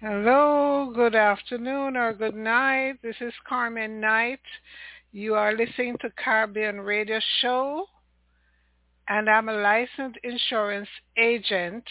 Hello, good afternoon or good night. This is Carmen Knight. You are listening to Caribbean Radio Show, and I'm a licensed insurance agent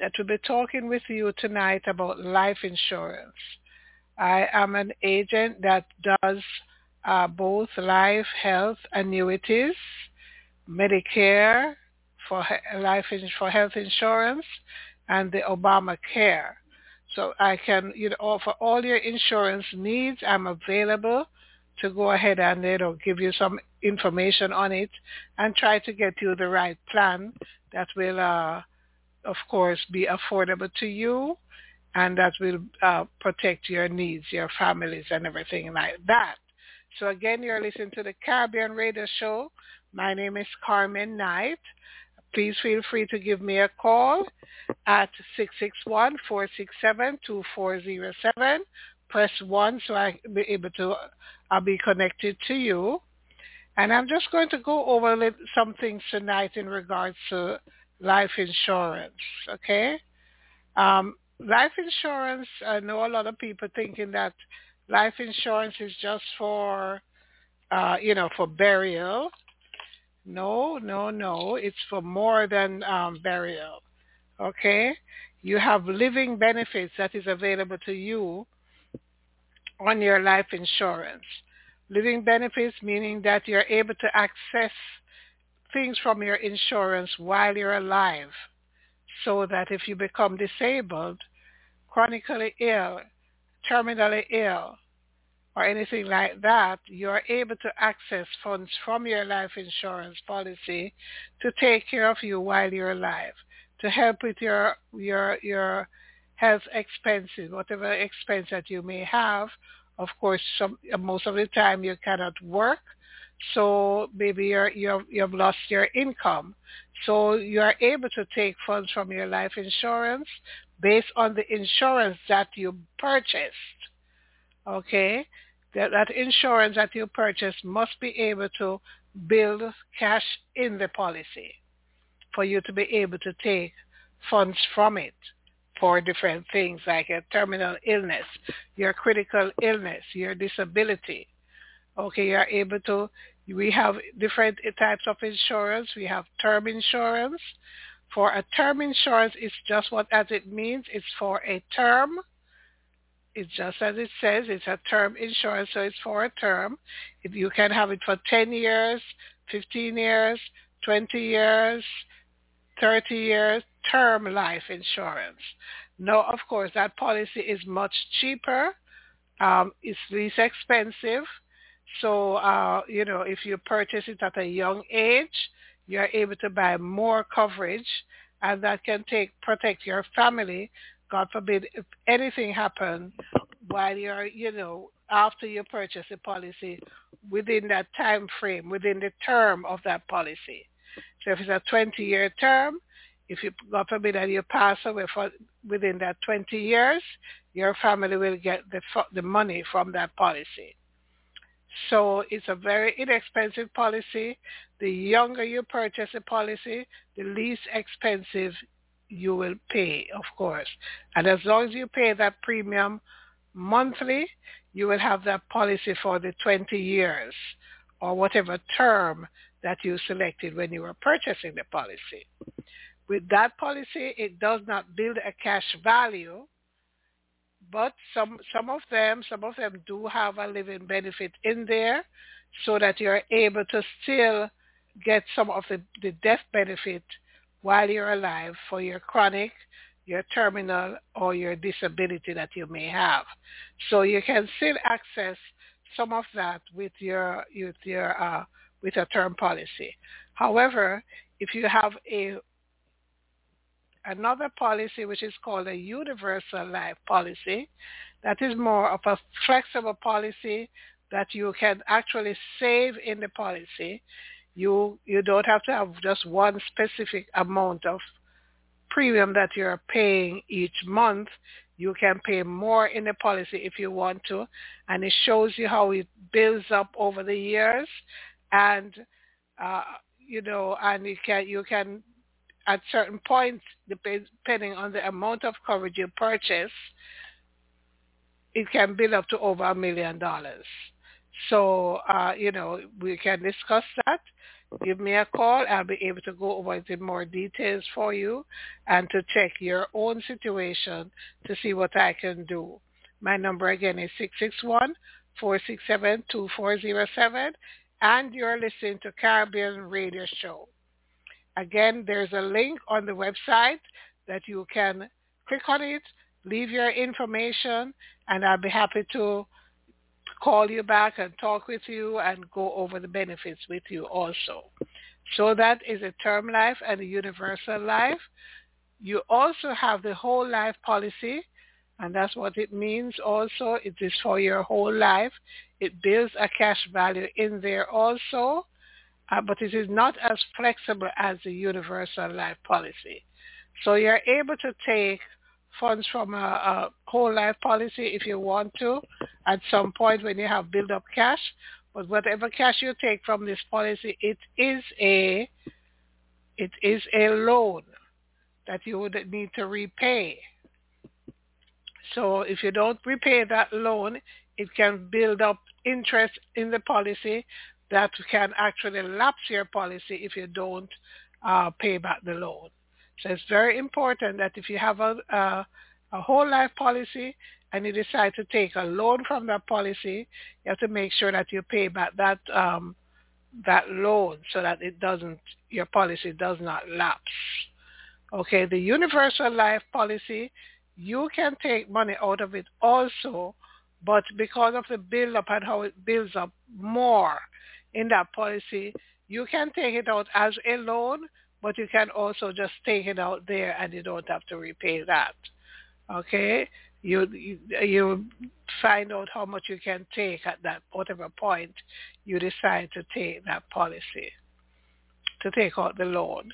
that will be talking with you tonight about life insurance. I am an agent that does uh, both life, health, annuities, Medicare for life for health insurance, and the Obamacare. So I can you know offer all your insurance needs. I'm available to go ahead and you know give you some information on it and try to get you the right plan that will uh, of course be affordable to you and that will uh, protect your needs, your families and everything like that. So again, you're listening to the Caribbean Radio Show. My name is Carmen Knight. Please feel free to give me a call at 661-467-2407. Press 1 so I'll be able to, I'll be connected to you. And I'm just going to go over some things tonight in regards to life insurance, okay? Um, life insurance, I know a lot of people thinking that life insurance is just for, uh, you know, for burial. No, no, no. It's for more than um, burial. Okay? You have living benefits that is available to you on your life insurance. Living benefits meaning that you're able to access things from your insurance while you're alive so that if you become disabled, chronically ill, terminally ill, or anything like that, you are able to access funds from your life insurance policy to take care of you while you're alive, to help with your your your health expenses, whatever expense that you may have. Of course, some most of the time you cannot work, so maybe you're, you're you've lost your income. So you are able to take funds from your life insurance based on the insurance that you purchased. Okay? That, that insurance that you purchase must be able to build cash in the policy for you to be able to take funds from it for different things like a terminal illness, your critical illness, your disability. Okay, you're able to, we have different types of insurance. We have term insurance. For a term insurance, it's just what as it means. It's for a term it's just as it says. It's a term insurance, so it's for a term. If you can have it for 10 years, 15 years, 20 years, 30 years, term life insurance. No, of course, that policy is much cheaper. Um, it's least expensive. So, uh, you know, if you purchase it at a young age, you're able to buy more coverage and that can take protect your family God forbid, if anything happened while you're, you know, after you purchase a policy within that time frame, within the term of that policy. So if it's a 20-year term, if you, God forbid that you pass away for, within that 20 years, your family will get the, the money from that policy. So it's a very inexpensive policy. The younger you purchase a policy, the least expensive you will pay, of course. And as long as you pay that premium monthly, you will have that policy for the 20 years or whatever term that you selected when you were purchasing the policy. With that policy, it does not build a cash value, but some, some of them, some of them do have a living benefit in there so that you're able to still get some of the, the death benefit while you're alive for your chronic, your terminal, or your disability that you may have. So you can still access some of that with your with your uh, with a term policy. However, if you have a another policy which is called a universal life policy, that is more of a flexible policy that you can actually save in the policy you you don't have to have just one specific amount of premium that you're paying each month. You can pay more in the policy if you want to, and it shows you how it builds up over the years. And uh, you know, and you can you can at certain points, depending on the amount of coverage you purchase, it can build up to over a million dollars. So, uh, you know, we can discuss that. Give me a call. I'll be able to go over it in more details for you and to check your own situation to see what I can do. My number again is 661-467-2407 and you're listening to Caribbean Radio Show. Again, there's a link on the website that you can click on it, leave your information, and I'll be happy to call you back and talk with you and go over the benefits with you also. So that is a term life and a universal life. You also have the whole life policy, and that's what it means also. It is for your whole life. It builds a cash value in there also uh, but it is not as flexible as the universal life policy. So you're able to take funds from a, a, whole life policy if you want to at some point when you have built up cash. But whatever cash you take from this policy, it is a it is a loan that you would need to repay. So if you don't repay that loan, it can build up interest in the policy that can actually lapse your policy if you don't uh, pay back the loan. So it's very important that if you have a, a, a whole life policy and you decide to take a loan from that policy, you have to make sure that you pay back that um, that loan so that it doesn't your policy does not lapse. Okay, the universal life policy, you can take money out of it also, but because of the build up and how it builds up more, in that policy, you can take it out as a loan, but you can also just take it out there and you don't have to repay that. Okay? You, you, you find out how much you can take at that whatever point you decide to take that policy, to take out the loan.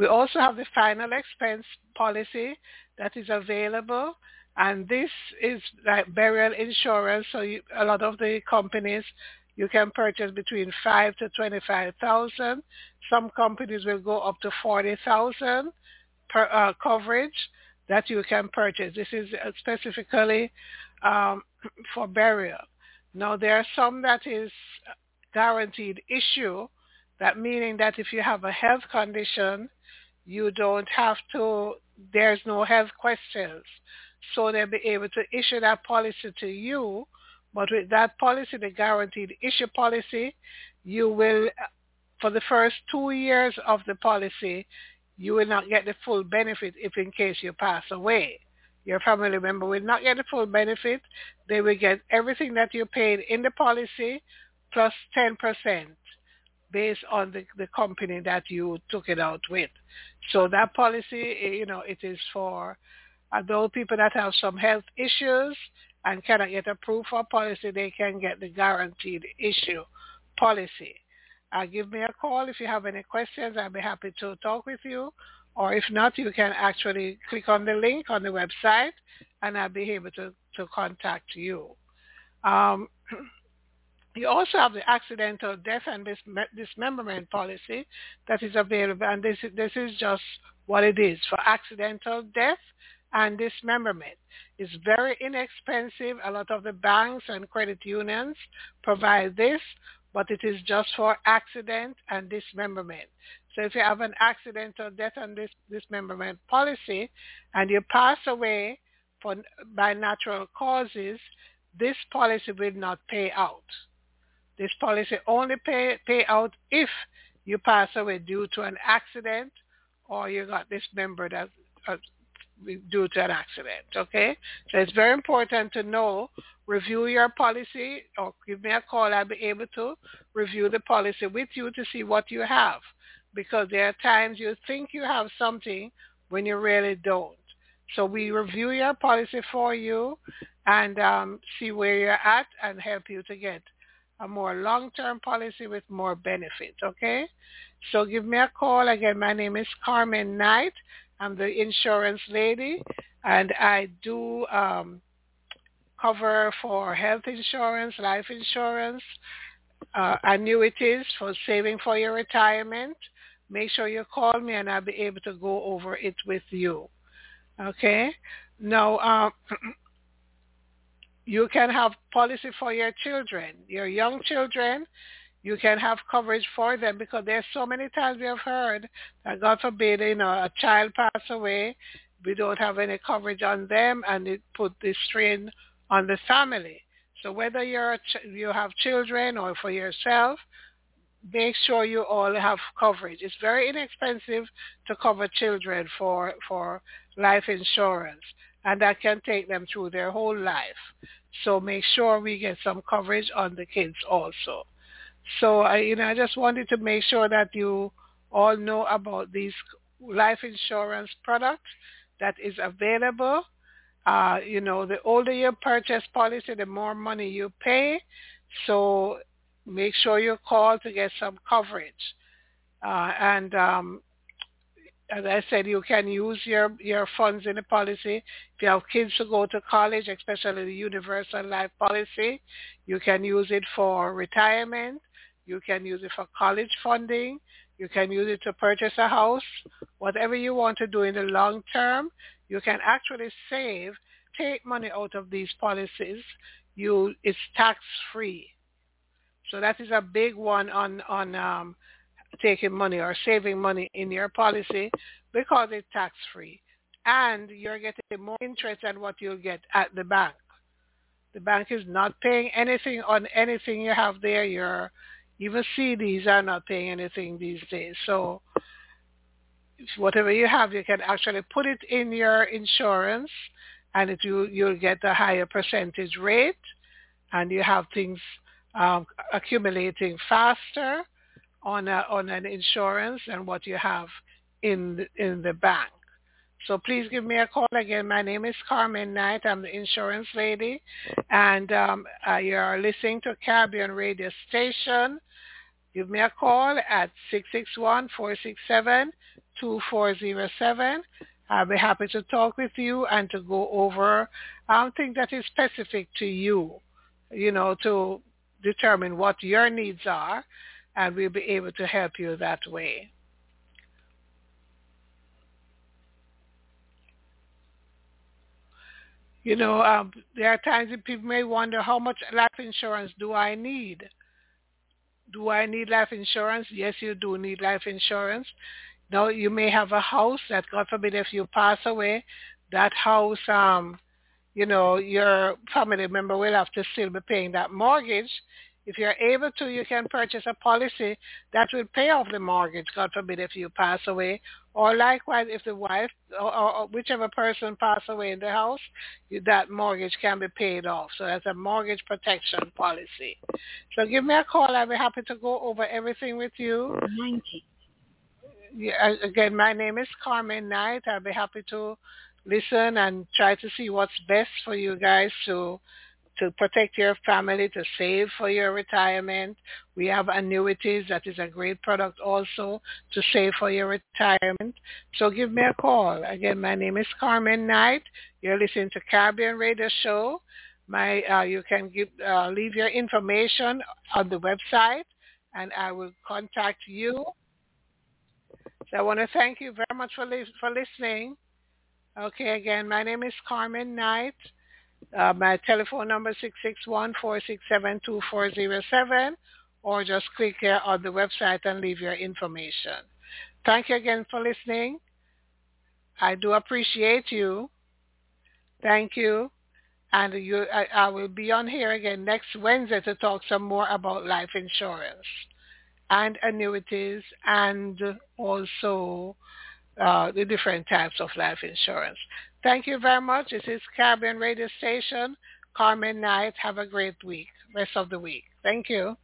We also have the final expense policy that is available and this is like burial insurance. So you, a lot of the companies you can purchase between five to twenty-five thousand. Some companies will go up to forty thousand per uh, coverage that you can purchase. This is uh, specifically um, for burial. Now there are some that is guaranteed issue. That meaning that if you have a health condition, you don't have to. There's no health questions, so they'll be able to issue that policy to you but with that policy, the guaranteed issue policy, you will, for the first two years of the policy, you will not get the full benefit if in case you pass away. Your family member will not get the full benefit. They will get everything that you paid in the policy plus 10% based on the, the company that you took it out with. So that policy, you know, it is for those people that have some health issues and cannot get approved for policy, they can get the guaranteed issue policy. Uh, give me a call if you have any questions. I'll be happy to talk with you. Or if not, you can actually click on the link on the website and I'll be able to, to contact you. Um, you also have the accidental death and dismemberment policy that is available. And this, this is just what it is. For accidental death, and dismemberment. It's very inexpensive. A lot of the banks and credit unions provide this, but it is just for accident and dismemberment. So if you have an accident or death and dis- dismemberment policy and you pass away for, by natural causes, this policy will not pay out. This policy only pay, pay out if you pass away due to an accident or you got dismembered as, as due to an accident. Okay, so it's very important to know. Review your policy, or give me a call. I'll be able to review the policy with you to see what you have, because there are times you think you have something when you really don't. So we review your policy for you and um, see where you're at and help you to get a more long-term policy with more benefits, okay? So give me a call. Again, my name is Carmen Knight. I'm the insurance lady, and I do um, cover for health insurance, life insurance, uh, annuities for saving for your retirement, make sure you call me and I'll be able to go over it with you. Okay? Now, um, you can have policy for your children, your young children. You can have coverage for them because there's so many times we have heard that God forbid, you know, a child pass away, we don't have any coverage on them, and it put the strain on the family. So whether you're ch- you have children or for yourself, make sure you all have coverage. It's very inexpensive to cover children for for life insurance, and that can take them through their whole life. So make sure we get some coverage on the kids also. So I, you know, I just wanted to make sure that you all know about these life insurance products that is available uh, you know, the older you purchase policy, the more money you pay. So make sure you call to get some coverage. Uh, and um, as I said, you can use your, your funds in the policy. If you have kids to go to college, especially the universal life policy, you can use it for retirement. You can use it for college funding. You can use it to purchase a house. Whatever you want to do in the long term, you can actually save, take money out of these policies. You, it's tax free. So that is a big one on on um, taking money or saving money in your policy because it's tax free, and you're getting more interest than what you'll get at the bank. The bank is not paying anything on anything you have there. Your even CDs are not paying anything these days. So whatever you have, you can actually put it in your insurance and it, you, you'll get a higher percentage rate and you have things um, accumulating faster on, a, on an insurance than what you have in in the bank. So please give me a call again. My name is Carmen Knight. I'm the insurance lady. And um, uh, you're listening to Caribbean Radio Station. Give me a call at 661-467 2407. I'll be happy to talk with you and to go over something that is specific to you, you know, to determine what your needs are, and we'll be able to help you that way. You know, um, there are times that people may wonder how much life insurance do I need? Do I need life insurance? Yes, you do need life insurance. Now you may have a house that God forbid if you pass away, that house, um, you know, your family member will have to still be paying that mortgage. If you're able to, you can purchase a policy that will pay off the mortgage, God forbid, if you pass away. Or likewise, if the wife or, or whichever person pass away in the house, that mortgage can be paid off. So that's a mortgage protection policy. So give me a call. I'll be happy to go over everything with you. 90 yeah, again, my name is Carmen Knight. I'll be happy to listen and try to see what's best for you guys to to protect your family, to save for your retirement. We have annuities. That is a great product also to save for your retirement. So give me a call. Again, my name is Carmen Knight. You're listening to Caribbean Radio Show. My, uh, you can give, uh, leave your information on the website and I will contact you so I want to thank you very much for, li- for listening. Okay, again, my name is Carmen Knight. Uh, my telephone number is 661-467-2407 or just click here on the website and leave your information. Thank you again for listening. I do appreciate you. Thank you. And you, I, I will be on here again next Wednesday to talk some more about life insurance and annuities and also uh, the different types of life insurance. Thank you very much. This is Caribbean Radio Station. Carmen Knight. Have a great week, rest of the week. Thank you.